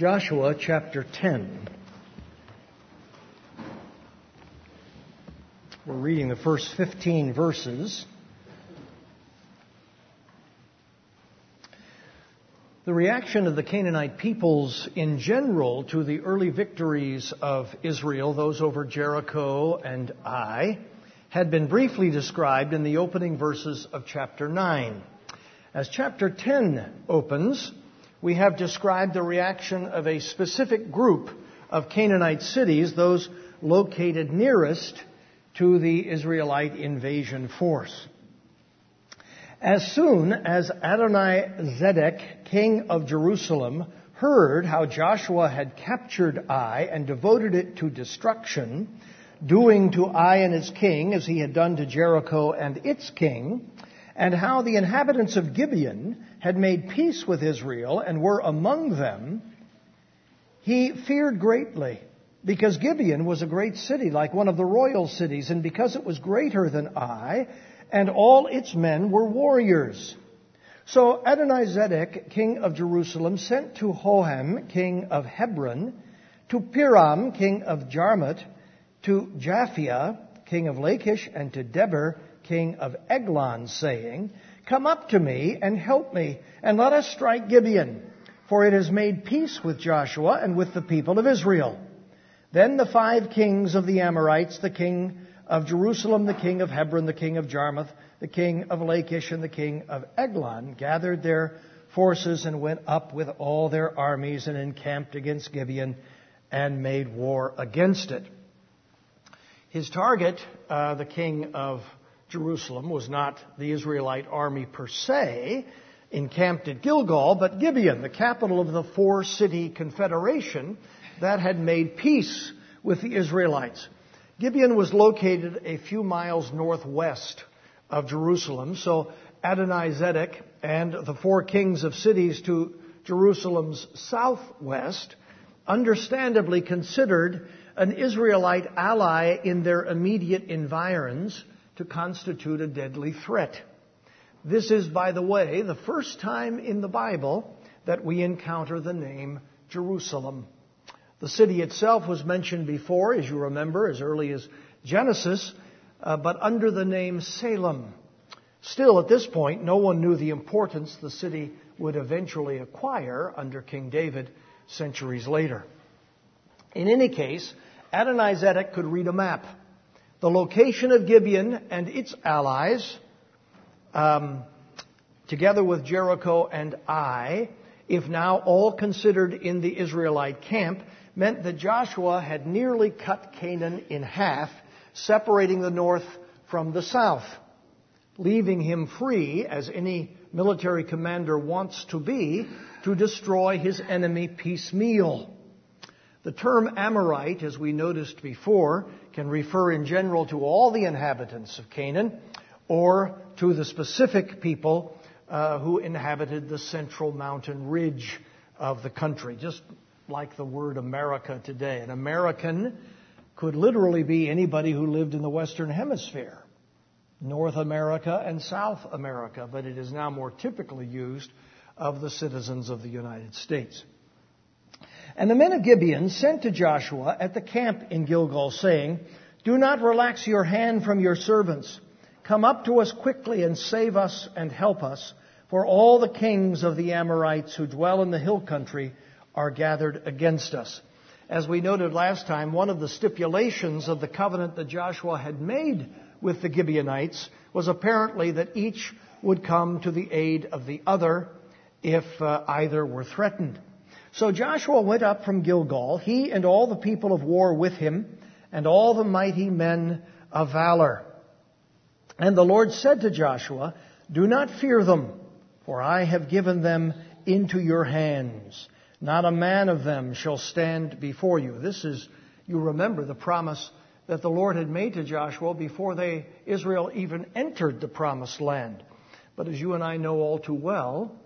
Joshua chapter 10. We're reading the first 15 verses. The reaction of the Canaanite peoples in general to the early victories of Israel, those over Jericho and Ai, had been briefly described in the opening verses of chapter 9. As chapter 10 opens, we have described the reaction of a specific group of Canaanite cities, those located nearest to the Israelite invasion force. As soon as Adonai Zedek, king of Jerusalem, heard how Joshua had captured Ai and devoted it to destruction, doing to Ai and its king as he had done to Jericho and its king, and how the inhabitants of Gibeon had made peace with Israel and were among them, he feared greatly because Gibeon was a great city, like one of the royal cities, and because it was greater than Ai, and all its men were warriors. So Adonizedek, king of Jerusalem, sent to Hoham, king of Hebron, to Piram, king of Jarmuth, to Japhia, king of Lachish, and to Debir, king of Eglon, saying, Come up to me and help me, and let us strike Gibeon, for it has made peace with Joshua and with the people of Israel. Then the five kings of the Amorites, the king of Jerusalem, the king of Hebron, the king of Jarmuth, the king of Lachish, and the king of Eglon, gathered their forces and went up with all their armies and encamped against Gibeon and made war against it. His target, uh, the king of Jerusalem, was not the Israelite army per se, encamped at Gilgal, but Gibeon, the capital of the four city confederation that had made peace with the Israelites. Gibeon was located a few miles northwest of Jerusalem, so Adonizedek and the four kings of cities to Jerusalem's southwest understandably considered an Israelite ally in their immediate environs to constitute a deadly threat. This is, by the way, the first time in the Bible that we encounter the name Jerusalem. The city itself was mentioned before, as you remember, as early as Genesis, uh, but under the name Salem. Still, at this point, no one knew the importance the city would eventually acquire under King David centuries later. In any case, Adonizedek could read a map. The location of Gibeon and its allies, um, together with Jericho and Ai, if now all considered in the Israelite camp, meant that Joshua had nearly cut Canaan in half, separating the north from the south, leaving him free, as any military commander wants to be, to destroy his enemy piecemeal. The term Amorite, as we noticed before, can refer in general to all the inhabitants of Canaan or to the specific people uh, who inhabited the central mountain ridge of the country. Just like the word America today. An American could literally be anybody who lived in the Western Hemisphere, North America and South America, but it is now more typically used of the citizens of the United States. And the men of Gibeon sent to Joshua at the camp in Gilgal, saying, Do not relax your hand from your servants. Come up to us quickly and save us and help us, for all the kings of the Amorites who dwell in the hill country are gathered against us. As we noted last time, one of the stipulations of the covenant that Joshua had made with the Gibeonites was apparently that each would come to the aid of the other if uh, either were threatened. So Joshua went up from Gilgal, he and all the people of war with him, and all the mighty men of valor. And the Lord said to Joshua, Do not fear them, for I have given them into your hands. Not a man of them shall stand before you. This is, you remember, the promise that the Lord had made to Joshua before they, Israel even entered the promised land. But as you and I know all too well,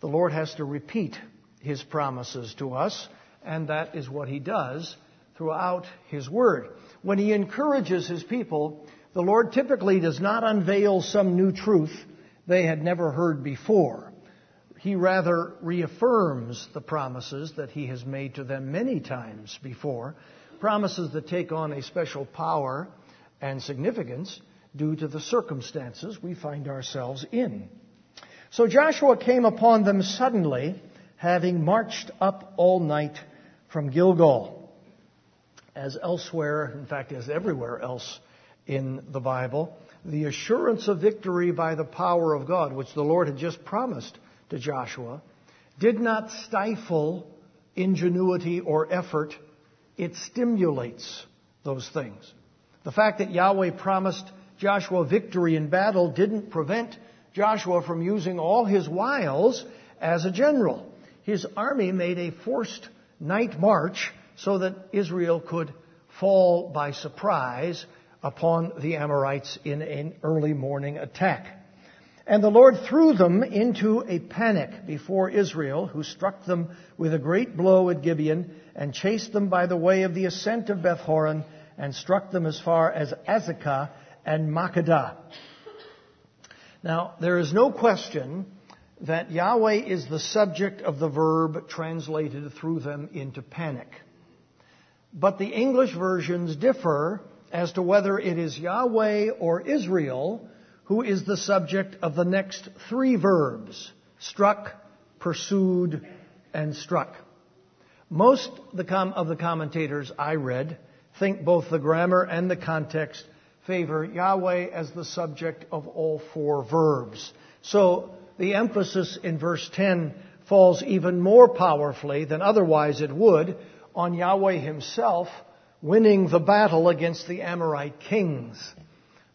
the Lord has to repeat his promises to us, and that is what he does throughout his word. When he encourages his people, the Lord typically does not unveil some new truth they had never heard before he rather reaffirms the promises that he has made to them many times before, promises that take on a special power and significance due to the circumstances we find ourselves in. So Joshua came upon them suddenly, having marched up all night from Gilgal. As elsewhere, in fact, as everywhere else in the Bible, the assurance of victory by the power of God, which the Lord had just promised to Joshua did not stifle ingenuity or effort, it stimulates those things. The fact that Yahweh promised Joshua victory in battle didn't prevent Joshua from using all his wiles as a general. His army made a forced night march so that Israel could fall by surprise upon the Amorites in an early morning attack. And the Lord threw them into a panic before Israel, who struck them with a great blow at Gibeon and chased them by the way of the ascent of Beth Horon and struck them as far as Azekah and Makkedah. Now, there is no question that Yahweh is the subject of the verb translated threw them into panic. But the English versions differ as to whether it is Yahweh or Israel who is the subject of the next three verbs struck, pursued, and struck. Most of the commentators I read think both the grammar and the context favor Yahweh as the subject of all four verbs. So the emphasis in verse 10 falls even more powerfully than otherwise it would on Yahweh himself winning the battle against the Amorite kings.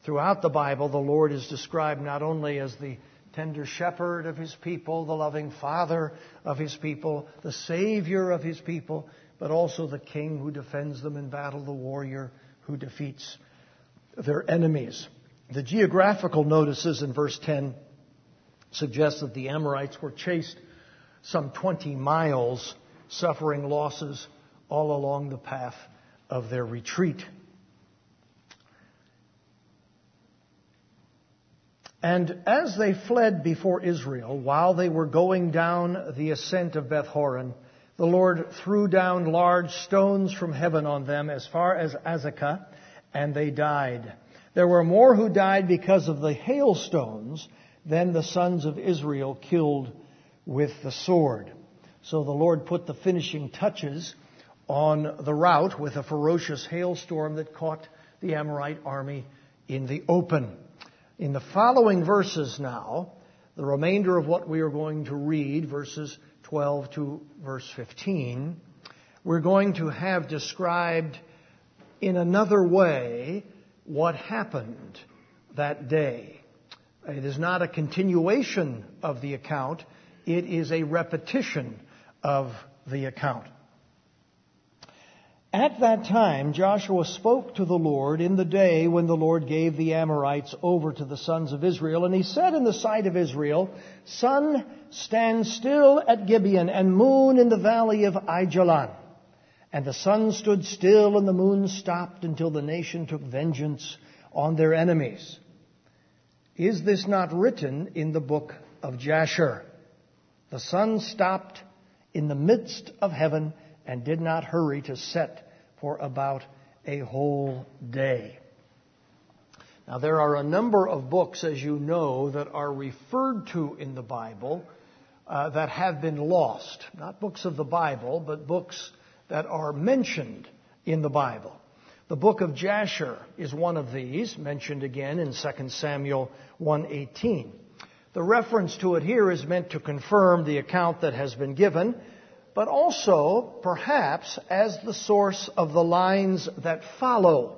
Throughout the Bible, the Lord is described not only as the tender shepherd of his people, the loving father of his people, the savior of his people, but also the king who defends them in battle, the warrior who defeats their enemies. The geographical notices in verse 10 suggest that the Amorites were chased some 20 miles, suffering losses all along the path of their retreat. And as they fled before Israel, while they were going down the ascent of Beth Horon, the Lord threw down large stones from heaven on them as far as Azekah, and they died. There were more who died because of the hailstones than the sons of Israel killed with the sword. So the Lord put the finishing touches on the rout with a ferocious hailstorm that caught the Amorite army in the open. In the following verses now, the remainder of what we are going to read, verses 12 to verse 15, we're going to have described in another way what happened that day. It is not a continuation of the account, it is a repetition of the account. At that time, Joshua spoke to the Lord in the day when the Lord gave the Amorites over to the sons of Israel, and he said in the sight of Israel, Sun, stand still at Gibeon, and moon in the valley of Aijalon. And the sun stood still, and the moon stopped until the nation took vengeance on their enemies. Is this not written in the book of Jasher? The sun stopped in the midst of heaven and did not hurry to set for about a whole day. Now, there are a number of books, as you know, that are referred to in the Bible uh, that have been lost. Not books of the Bible, but books that are mentioned in the Bible. The book of Jasher is one of these, mentioned again in 2 Samuel 1:18. The reference to it here is meant to confirm the account that has been given, but also, perhaps, as the source of the lines that follow.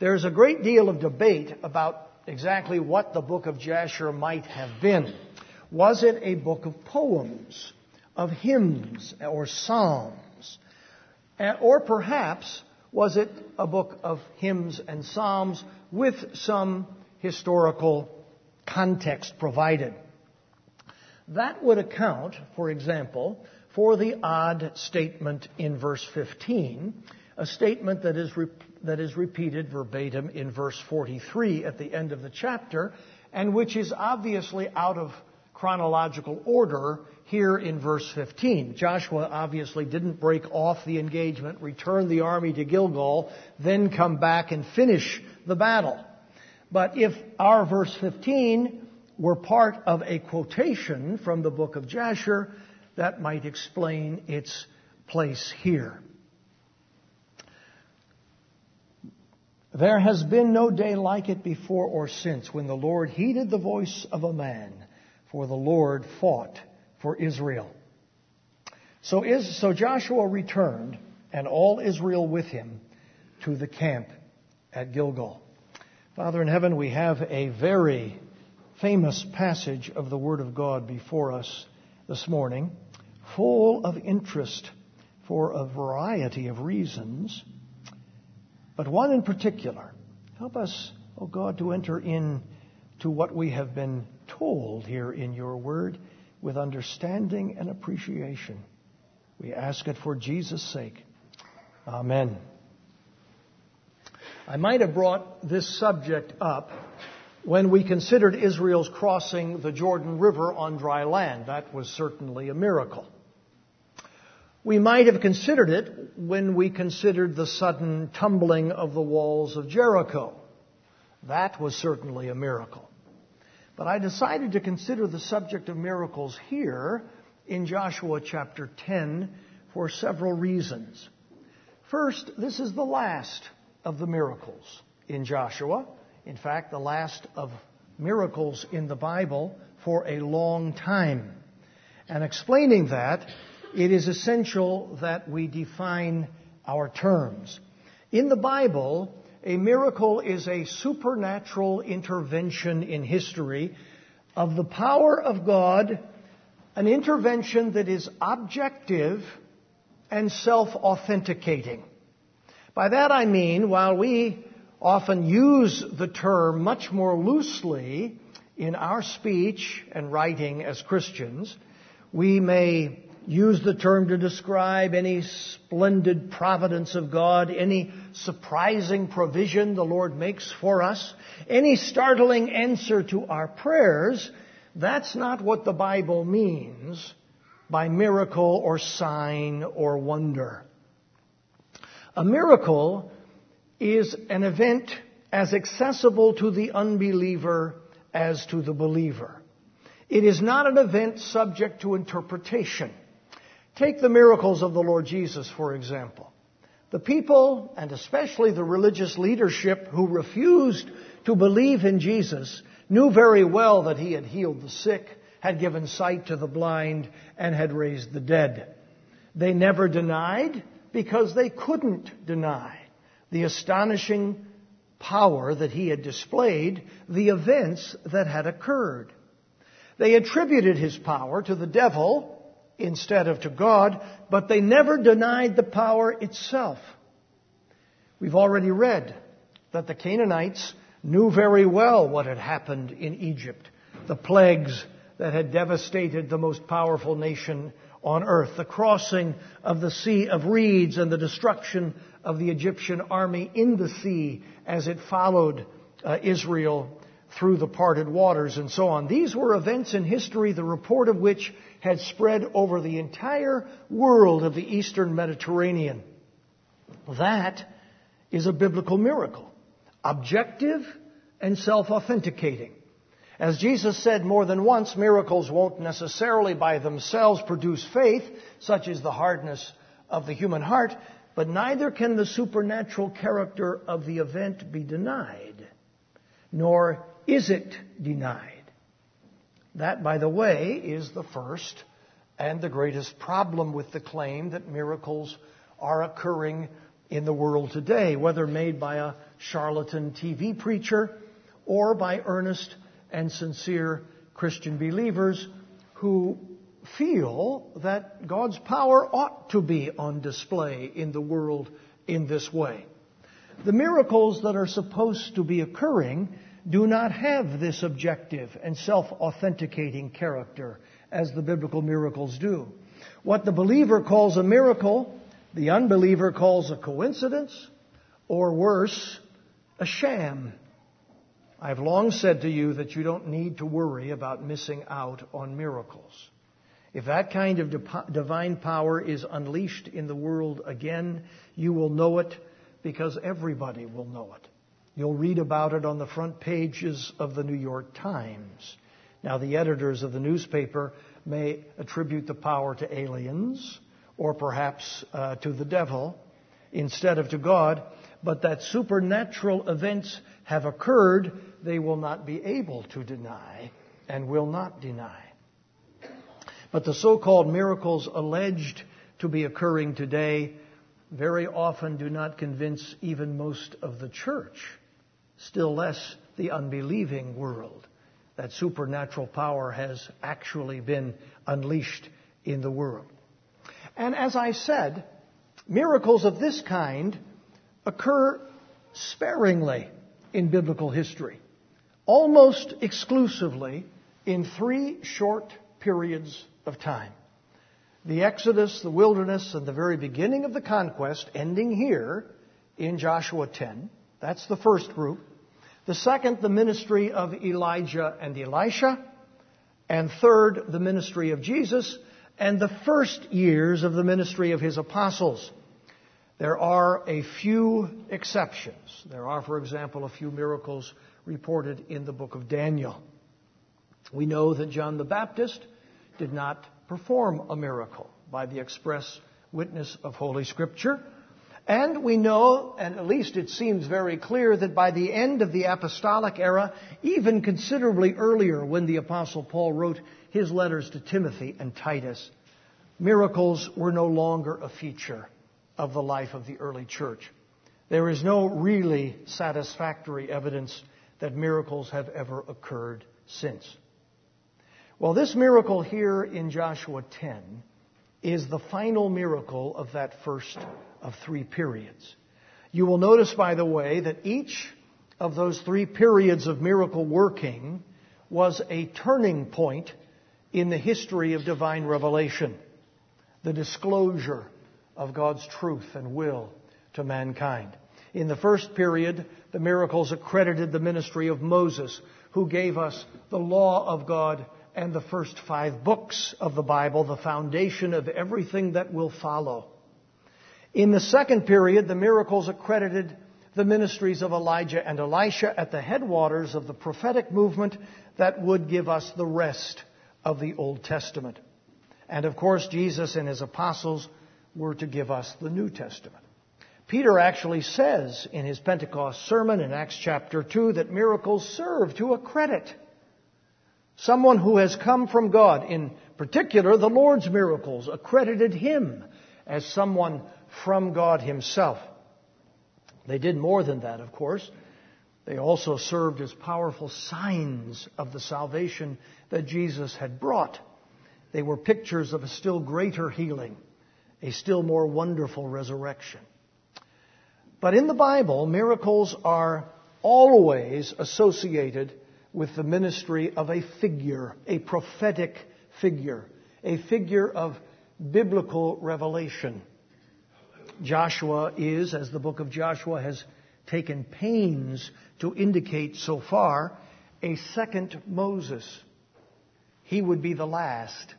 There's a great deal of debate about exactly what the book of Jasher might have been. Was it a book of poems, of hymns, or psalms? Or perhaps, was it a book of hymns and psalms with some historical context provided? That would account, for example, for the odd statement in verse 15, a statement that is, re- that is repeated verbatim in verse 43 at the end of the chapter, and which is obviously out of chronological order here in verse 15. Joshua obviously didn't break off the engagement, return the army to Gilgal, then come back and finish the battle. But if our verse 15 were part of a quotation from the book of Jasher, that might explain its place here. There has been no day like it before or since when the Lord heeded the voice of a man, for the Lord fought for Israel. So, is, so Joshua returned, and all Israel with him, to the camp at Gilgal. Father in heaven, we have a very famous passage of the Word of God before us this morning, full of interest for a variety of reasons, but one in particular. Help us, oh God, to enter in to what we have been told here in your Word with understanding and appreciation. We ask it for Jesus' sake. Amen. I might have brought this subject up when we considered Israel's crossing the Jordan River on dry land. That was certainly a miracle. We might have considered it when we considered the sudden tumbling of the walls of Jericho. That was certainly a miracle. But I decided to consider the subject of miracles here in Joshua chapter 10 for several reasons. First, this is the last of the miracles in Joshua. In fact, the last of miracles in the Bible for a long time. And explaining that, it is essential that we define our terms. In the Bible, a miracle is a supernatural intervention in history of the power of God, an intervention that is objective and self authenticating. By that I mean, while we often use the term much more loosely in our speech and writing as Christians, we may use the term to describe any splendid providence of God, any surprising provision the Lord makes for us, any startling answer to our prayers. That's not what the Bible means by miracle or sign or wonder. A miracle is an event as accessible to the unbeliever as to the believer. It is not an event subject to interpretation. Take the miracles of the Lord Jesus, for example. The people, and especially the religious leadership who refused to believe in Jesus, knew very well that he had healed the sick, had given sight to the blind, and had raised the dead. They never denied because they couldn't deny the astonishing power that he had displayed, the events that had occurred. They attributed his power to the devil instead of to God, but they never denied the power itself. We've already read that the Canaanites knew very well what had happened in Egypt, the plagues that had devastated the most powerful nation on earth, the crossing of the Sea of Reeds and the destruction of the Egyptian army in the sea as it followed uh, Israel through the parted waters and so on. These were events in history, the report of which had spread over the entire world of the eastern Mediterranean. That is a biblical miracle. Objective and self-authenticating. As Jesus said more than once, miracles won't necessarily by themselves produce faith, such as the hardness of the human heart, but neither can the supernatural character of the event be denied, nor is it denied. That, by the way, is the first and the greatest problem with the claim that miracles are occurring in the world today, whether made by a charlatan TV preacher or by earnest and sincere Christian believers who feel that God's power ought to be on display in the world in this way. The miracles that are supposed to be occurring do not have this objective and self-authenticating character as the biblical miracles do. What the believer calls a miracle, the unbeliever calls a coincidence, or worse, a sham. I've long said to you that you don't need to worry about missing out on miracles. If that kind of divine power is unleashed in the world again, you will know it because everybody will know it. You'll read about it on the front pages of the New York Times. Now, the editors of the newspaper may attribute the power to aliens or perhaps uh, to the devil instead of to God, but that supernatural events have occurred, they will not be able to deny and will not deny. But the so called miracles alleged to be occurring today very often do not convince even most of the church, still less the unbelieving world, that supernatural power has actually been unleashed in the world. And as I said, miracles of this kind occur sparingly in biblical history, almost exclusively in three short periods of time. The Exodus, the wilderness, and the very beginning of the conquest, ending here in Joshua 10. That's the first group. The second, the ministry of Elijah and Elisha. And third, the ministry of Jesus. And the first years of the ministry of his apostles. There are a few exceptions. There are, for example, a few miracles reported in the book of Daniel. We know that John the Baptist did not perform a miracle by the express witness of Holy Scripture. And we know, and at least it seems very clear, that by the end of the apostolic era, even considerably earlier when the Apostle Paul wrote his letters to Timothy and Titus, miracles were no longer a feature of the life of the early church. There is no really satisfactory evidence that miracles have ever occurred since. Well, this miracle here in Joshua 10 is the final miracle of that first of three periods. You will notice, by the way, that each of those three periods of miracle working was a turning point in the history of divine revelation, the disclosure of God's truth and will to mankind. In the first period, the miracles accredited the ministry of Moses, who gave us the law of God and the first five books of the Bible, the foundation of everything that will follow. In the second period, the miracles accredited the ministries of Elijah and Elisha at the headwaters of the prophetic movement that would give us the rest of the Old Testament. And of course, Jesus and his apostles were to give us the New Testament. Peter actually says in his Pentecost sermon in Acts chapter 2 that miracles serve to accredit Someone who has come from God, in particular the Lord's miracles, accredited him as someone from God himself. They did more than that, of course. They also served as powerful signs of the salvation that Jesus had brought. They were pictures of a still greater healing, a still more wonderful resurrection. But in the Bible, miracles are always associated with the ministry of a figure, a prophetic figure, a figure of biblical revelation. Joshua is, as the book of Joshua has taken pains to indicate so far, a second Moses. He would be the last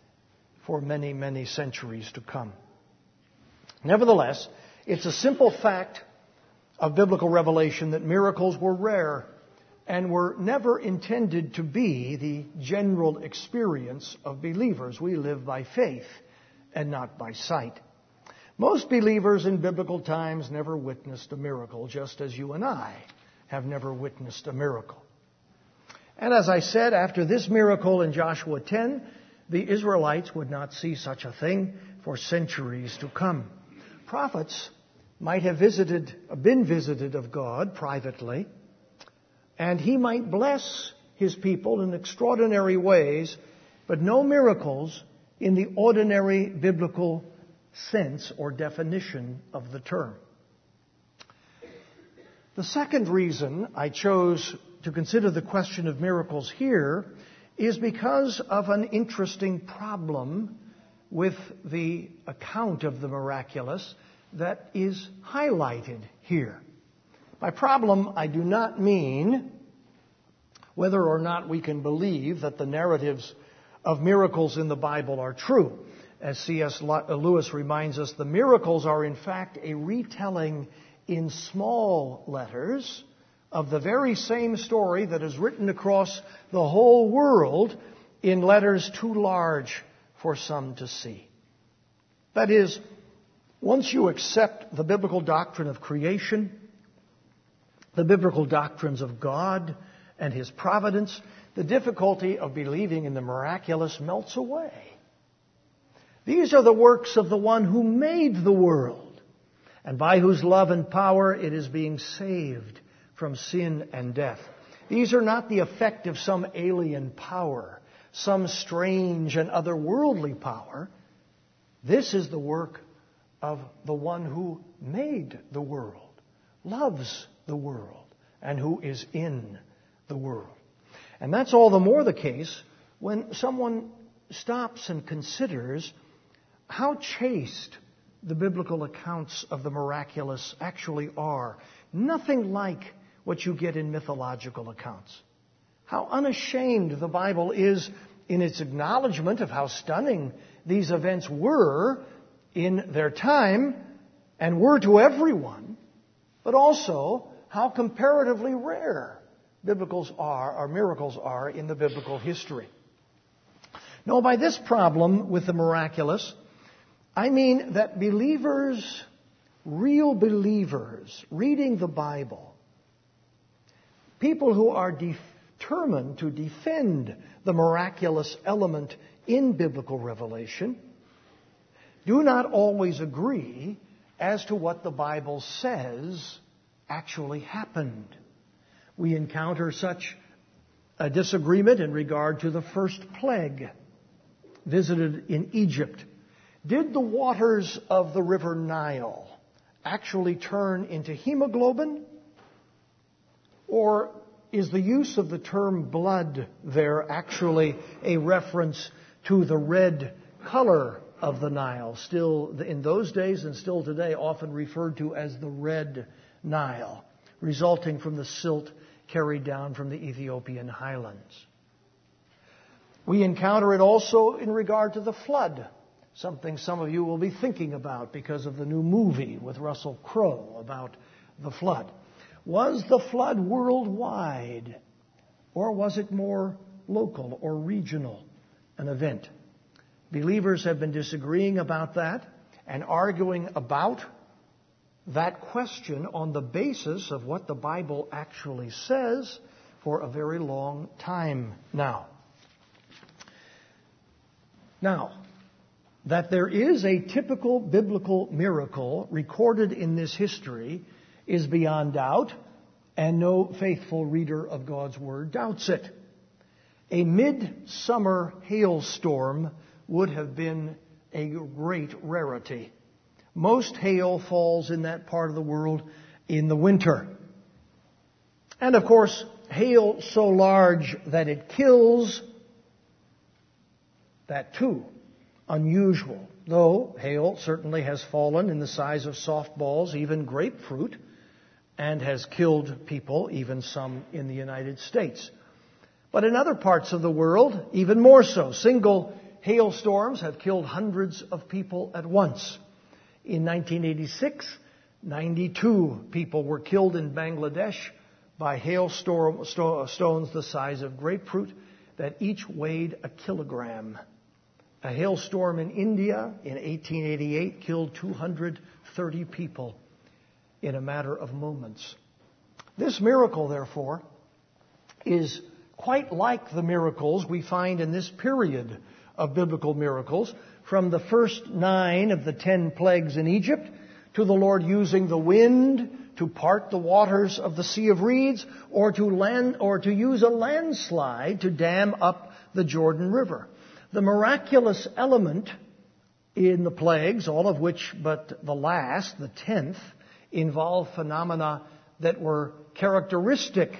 for many, many centuries to come. Nevertheless, it's a simple fact of biblical revelation that miracles were rare and were never intended to be the general experience of believers. We live by faith and not by sight. Most believers in biblical times never witnessed a miracle, just as you and I have never witnessed a miracle. And as I said, after this miracle in Joshua 10, the Israelites would not see such a thing for centuries to come. Prophets might have visited, been visited of God privately, and he might bless his people in extraordinary ways, but no miracles in the ordinary biblical sense or definition of the term. The second reason I chose to consider the question of miracles here is because of an interesting problem with the account of the miraculous that is highlighted here. By problem, I do not mean whether or not we can believe that the narratives of miracles in the Bible are true. As C.S. Lewis reminds us, the miracles are in fact a retelling in small letters of the very same story that is written across the whole world in letters too large for some to see. That is, once you accept the biblical doctrine of creation, the biblical doctrines of God and His providence, the difficulty of believing in the miraculous melts away. These are the works of the one who made the world, and by whose love and power it is being saved from sin and death. These are not the effect of some alien power, some strange and otherworldly power. This is the work of the one who made the world, loves the world, and who is in the world. And that's all the more the case when someone stops and considers how chaste the biblical accounts of the miraculous actually are. Nothing like what you get in mythological accounts. How unashamed the Bible is in its acknowledgement of how stunning these events were in their time and were to everyone, but also how comparatively rare biblicals are, or miracles are in the biblical history. No, by this problem with the miraculous, I mean that believers, real believers, reading the Bible, people who are determined to defend the miraculous element in biblical revelation, do not always agree as to what the Bible says actually happened. We encounter such a disagreement in regard to the first plague visited in Egypt did the waters of the river Nile actually turn into hemoglobin? Or is the use of the term blood there actually a reference to the red color of the Nile, still in those days and still today often referred to as the Red Nile, resulting from the silt carried down from the Ethiopian highlands? We encounter it also in regard to the flood something some of you will be thinking about because of the new movie with Russell Crowe about the flood. Was the flood worldwide, or was it more local or regional, an event? Believers have been disagreeing about that and arguing about that question on the basis of what the Bible actually says for a very long time now. Now, that there is a typical biblical miracle recorded in this history is beyond doubt, and no faithful reader of God's Word doubts it. A midsummer hailstorm would have been a great rarity. Most hail falls in that part of the world in the winter. And of course, hail so large that it kills, that too unusual, though hail certainly has fallen in the size of softballs, even grapefruit, and has killed people, even some in the United States. But in other parts of the world, even more so. Single hailstorms have killed hundreds of people at once. In 1986, 92 people were killed in Bangladesh by hailstones the size of grapefruit that each weighed a kilogram. A hailstorm in India in 1888 killed 230 people in a matter of moments. This miracle, therefore, is quite like the miracles we find in this period of biblical miracles, from the first nine of the ten plagues in Egypt to the Lord using the wind to part the waters of the Sea of Reeds, or to land, or to use a landslide to dam up the Jordan River. The miraculous element in the plagues, all of which but the last, the tenth, involve phenomena that were characteristic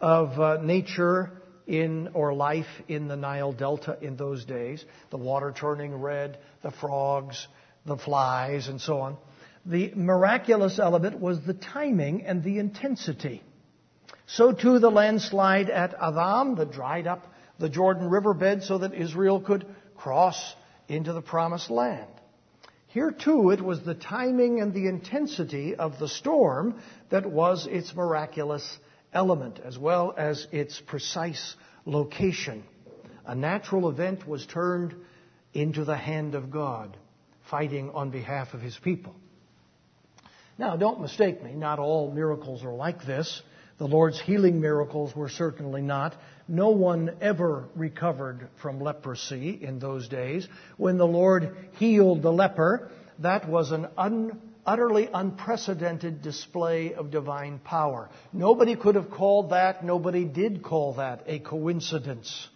of uh, nature in or life in the Nile Delta in those days. The water turning red, the frogs, the flies, and so on. The miraculous element was the timing and the intensity. So too the landslide at Adam that dried up the Jordan riverbed so that Israel could cross into the promised land. Here too it was the timing and the intensity of the storm that was its miraculous element as well as its precise location. A natural event was turned into the hand of God, fighting on behalf of his people. Now, don't mistake me, not all miracles are like this. The Lord's healing miracles were certainly not. No one ever recovered from leprosy in those days. When the Lord healed the leper, that was an un, utterly unprecedented display of divine power. Nobody could have called that, nobody did call that a coincidence.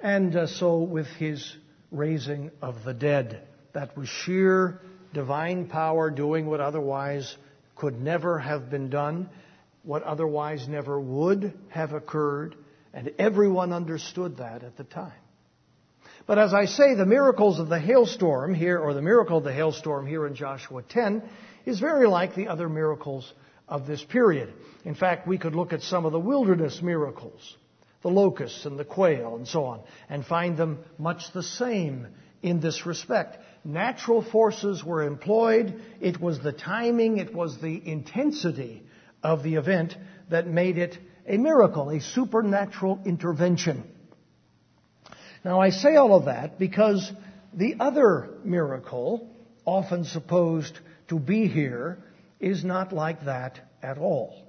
And uh, so with his raising of the dead, that was sheer divine power doing what otherwise could never have been done, what otherwise never would have occurred, and everyone understood that at the time. But as I say, the miracles of the hailstorm here, or the miracle of the hailstorm here in Joshua 10, is very like the other miracles of this period. In fact, we could look at some of the wilderness miracles, the locusts and the quail and so on, and find them much the same in this respect. Natural forces were employed. It was the timing, it was the intensity of the event that made it a miracle, a supernatural intervention. Now I say all of that because the other miracle, often supposed to be here, is not like that at all.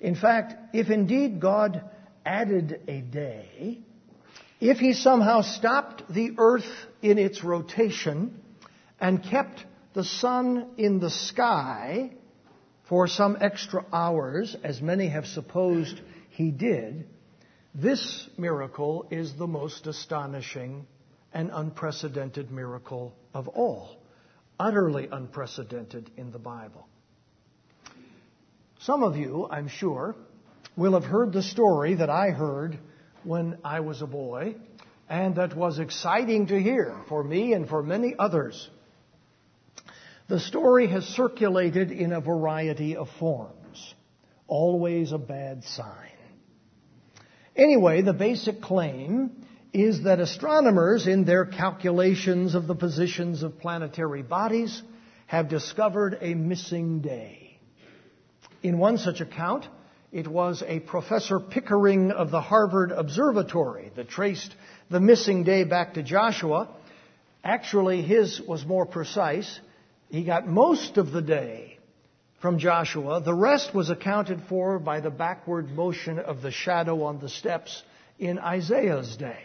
In fact, if indeed God added a day, if he somehow stopped the earth in its rotation and kept the sun in the sky for some extra hours, as many have supposed he did, this miracle is the most astonishing and unprecedented miracle of all. Utterly unprecedented in the Bible. Some of you, I'm sure, will have heard the story that I heard when I was a boy, and that was exciting to hear for me and for many others. The story has circulated in a variety of forms, always a bad sign. Anyway, the basic claim is that astronomers, in their calculations of the positions of planetary bodies, have discovered a missing day. In one such account, it was a Professor Pickering of the Harvard Observatory that traced the missing day back to Joshua. Actually, his was more precise. He got most of the day from Joshua. The rest was accounted for by the backward motion of the shadow on the steps in Isaiah's day.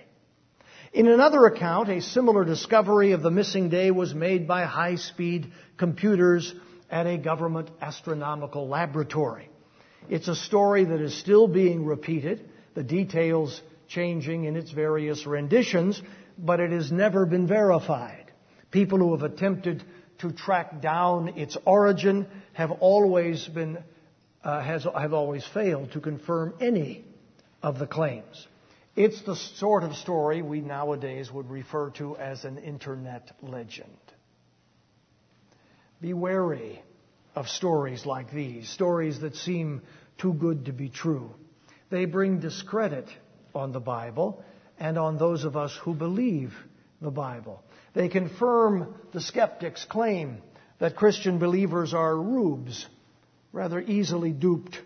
In another account, a similar discovery of the missing day was made by high speed computers at a government astronomical laboratory. It's a story that is still being repeated, the details changing in its various renditions, but it has never been verified. People who have attempted to track down its origin have always been, uh, has, have always failed to confirm any of the claims. It's the sort of story we nowadays would refer to as an internet legend. Be wary of stories like these, stories that seem too good to be true. They bring discredit on the Bible and on those of us who believe the Bible. They confirm the skeptic's claim that Christian believers are rubes, rather easily duped,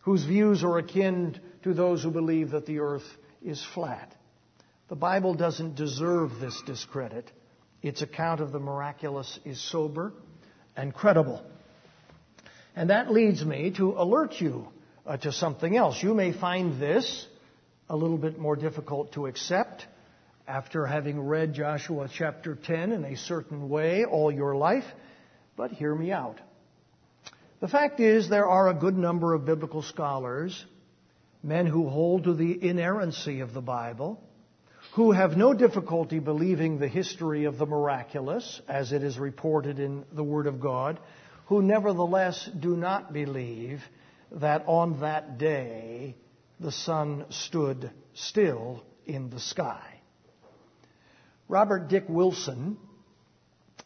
whose views are akin to those who believe that the earth is flat. The Bible doesn't deserve this discredit. Its account of the miraculous is sober and credible. And that leads me to alert you uh, to something else. You may find this a little bit more difficult to accept after having read Joshua chapter 10 in a certain way all your life, but hear me out. The fact is, there are a good number of biblical scholars, men who hold to the inerrancy of the Bible, who have no difficulty believing the history of the miraculous as it is reported in the Word of God, who nevertheless do not believe that on that day the sun stood still in the sky. Robert Dick Wilson,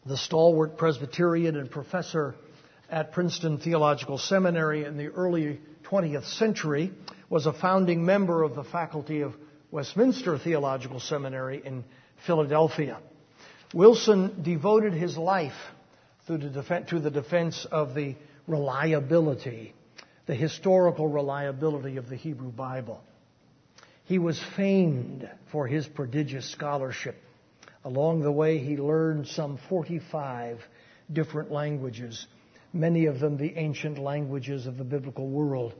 the stalwart Presbyterian and professor at Princeton Theological Seminary in the early 20th century, was a founding member of the faculty of Westminster Theological Seminary in Philadelphia. Wilson devoted his life to the defense of the reliability, the historical reliability of the Hebrew Bible. He was famed for his prodigious scholarship. Along the way, he learned some 45 different languages, many of them the ancient languages of the biblical world.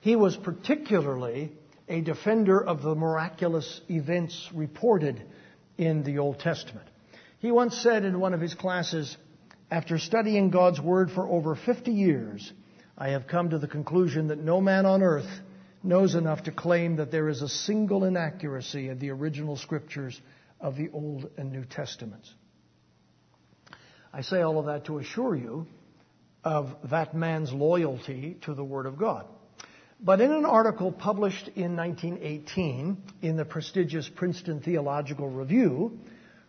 He was particularly a defender of the miraculous events reported in the Old Testament. He once said in one of his classes, after studying God's Word for over 50 years, I have come to the conclusion that no man on earth knows enough to claim that there is a single inaccuracy of the original scriptures of the Old and New Testaments. I say all of that to assure you of that man's loyalty to the Word of God. But in an article published in 1918 in the prestigious Princeton Theological Review,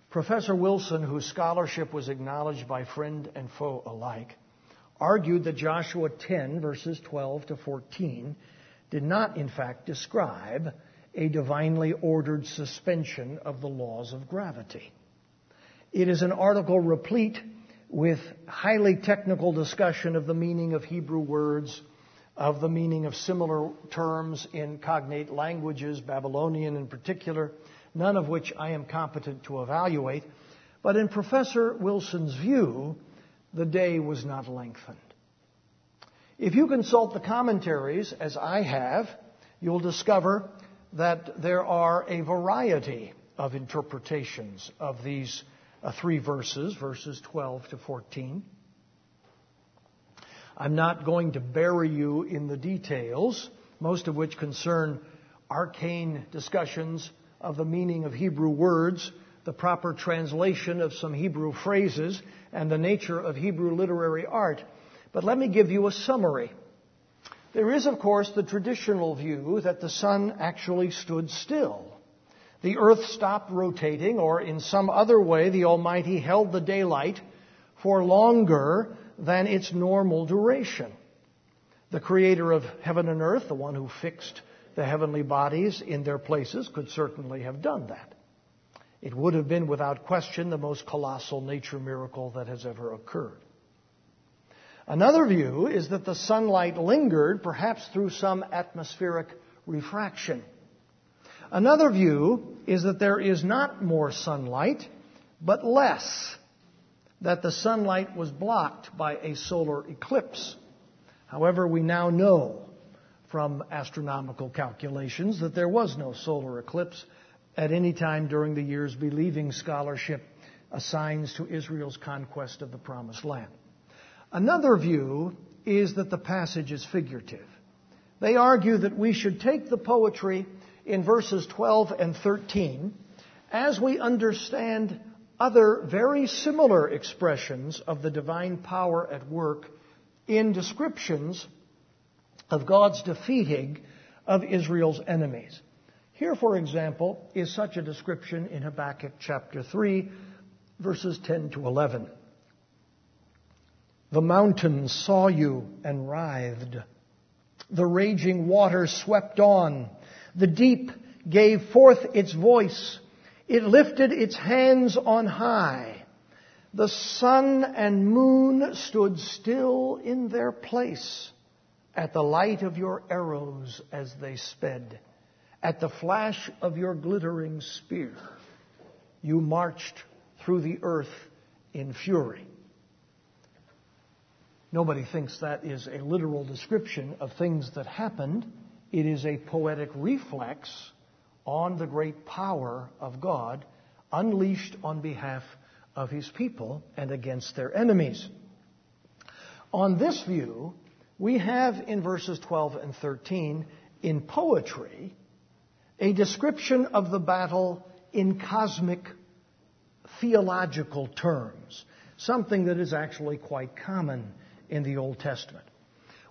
Professor Wilson, whose scholarship was acknowledged by friend and foe alike, argued that Joshua 10, verses 12 to 14, did not, in fact, describe a divinely ordered suspension of the laws of gravity. It is an article replete with highly technical discussion of the meaning of Hebrew words, of the meaning of similar terms in cognate languages, Babylonian in particular, none of which I am competent to evaluate. But in Professor Wilson's view, the day was not lengthened. If you consult the commentaries, as I have, you'll discover that there are a variety of interpretations of these uh, three verses, verses 12 to 14. I'm not going to bury you in the details, most of which concern arcane discussions of the meaning of Hebrew words, the proper translation of some Hebrew phrases, and the nature of Hebrew literary art. But let me give you a summary. There is, of course, the traditional view that the sun actually stood still the earth stopped rotating, or in some other way, the Almighty held the daylight for longer than its normal duration. The creator of heaven and earth, the one who fixed the heavenly bodies in their places, could certainly have done that. It would have been, without question, the most colossal nature miracle that has ever occurred. Another view is that the sunlight lingered, perhaps through some atmospheric refraction. Another view is that there is not more sunlight, but less, that the sunlight was blocked by a solar eclipse. However, we now know from astronomical calculations that there was no solar eclipse at any time during the years believing scholarship assigns to Israel's conquest of the Promised Land. Another view is that the passage is figurative. They argue that we should take the poetry in verses 12 and 13 as we understand other very similar expressions of the divine power at work in descriptions of God's defeating of Israel's enemies. Here, for example, is such a description in Habakkuk chapter 3, verses 10 to 11. The mountains saw you and writhed. The raging waters swept on. The deep gave forth its voice. It lifted its hands on high. The sun and moon stood still in their place at the light of your arrows as they sped, at the flash of your glittering spear. You marched through the earth in fury. Nobody thinks that is a literal description of things that happened. It is a poetic reflex on the great power of God unleashed on behalf of his people and against their enemies. On this view, we have in verses 12 and 13 in poetry a description of the battle in cosmic theological terms, something that is actually quite common in the Old Testament.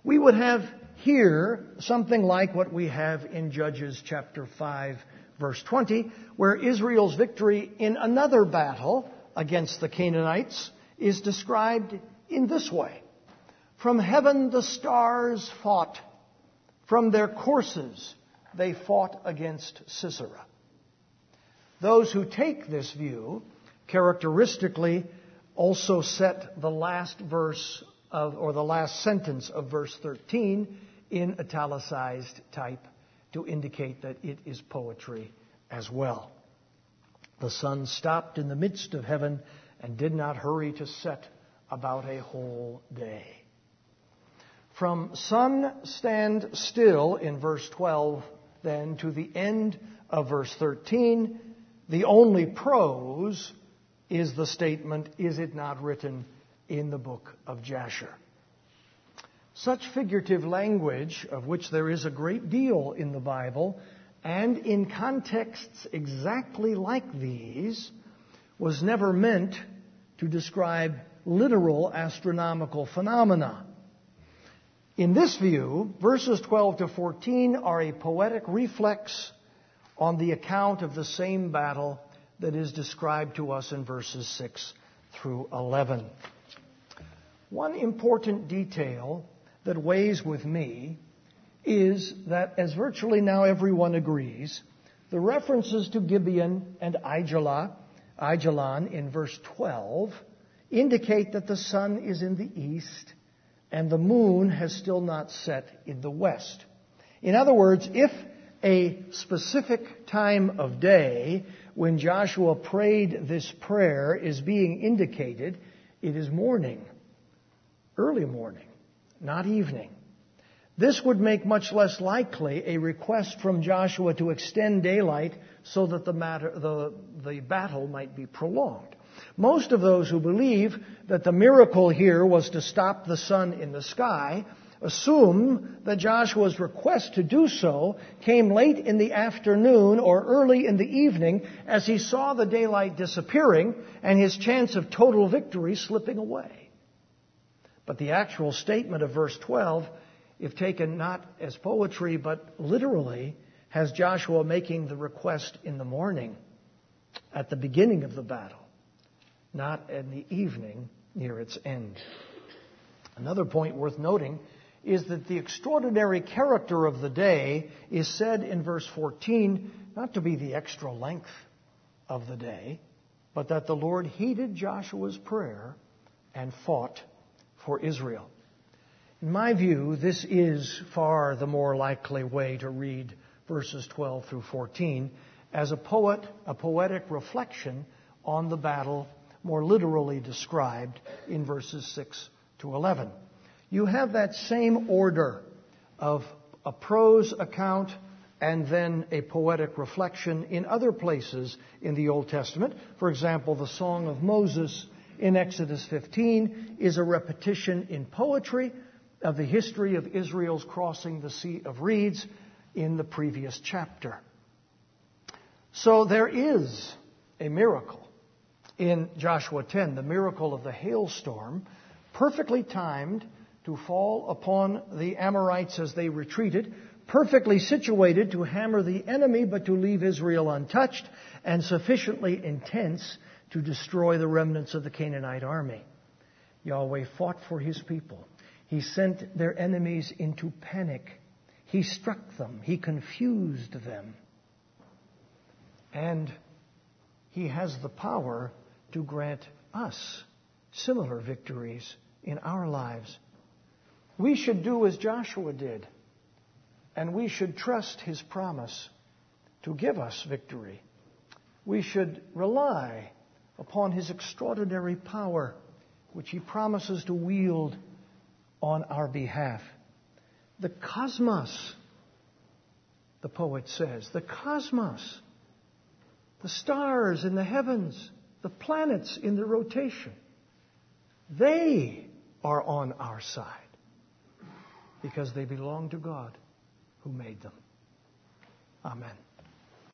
We would have here something like what we have in Judges chapter 5 verse 20, where Israel's victory in another battle against the Canaanites is described in this way. From heaven the stars fought. From their courses they fought against Sisera. Those who take this view characteristically also set the last verse of, or the last sentence of verse 13 in italicized type to indicate that it is poetry as well. The sun stopped in the midst of heaven and did not hurry to set about a whole day. From sun stand still in verse 12 then to the end of verse 13, the only prose is the statement, Is it not written in the book of Jasher? Such figurative language, of which there is a great deal in the Bible, and in contexts exactly like these, was never meant to describe literal astronomical phenomena. In this view, verses 12 to 14 are a poetic reflex on the account of the same battle that is described to us in verses 6 through 11. One important detail that weighs with me is that, as virtually now everyone agrees, the references to Gibeon and Aijalon, in verse 12 indicate that the sun is in the east and the moon has still not set in the west. In other words, if a specific time of day when Joshua prayed this prayer is being indicated, it is morning, early morning, not evening. This would make much less likely a request from Joshua to extend daylight so that the, matter, the, the battle might be prolonged. Most of those who believe that the miracle here was to stop the sun in the sky assume that Joshua's request to do so came late in the afternoon or early in the evening as he saw the daylight disappearing and his chance of total victory slipping away. But the actual statement of verse 12, if taken not as poetry but literally, has Joshua making the request in the morning at the beginning of the battle, not in the evening near its end. Another point worth noting is that the extraordinary character of the day is said in verse 14 not to be the extra length of the day, but that the Lord heeded Joshua's prayer and fought for Israel. In my view, this is far the more likely way to read verses 12 through 14 as a poet, a poetic reflection on the battle more literally described in verses 6 to 11 you have that same order of a prose account and then a poetic reflection in other places in the Old Testament. For example, the Song of Moses in Exodus 15 is a repetition in poetry of the history of Israel's crossing the Sea of Reeds in the previous chapter. So there is a miracle in Joshua 10, the miracle of the hailstorm, perfectly timed to fall upon the Amorites as they retreated, perfectly situated to hammer the enemy but to leave Israel untouched, and sufficiently intense to destroy the remnants of the Canaanite army. Yahweh fought for his people. He sent their enemies into panic. He struck them. He confused them. And he has the power to grant us similar victories in our lives. We should do as Joshua did, and we should trust his promise to give us victory. We should rely upon his extraordinary power, which he promises to wield on our behalf. The cosmos, the poet says, the cosmos, the stars in the heavens, the planets in the rotation, they are on our side because they belong to God who made them. Amen.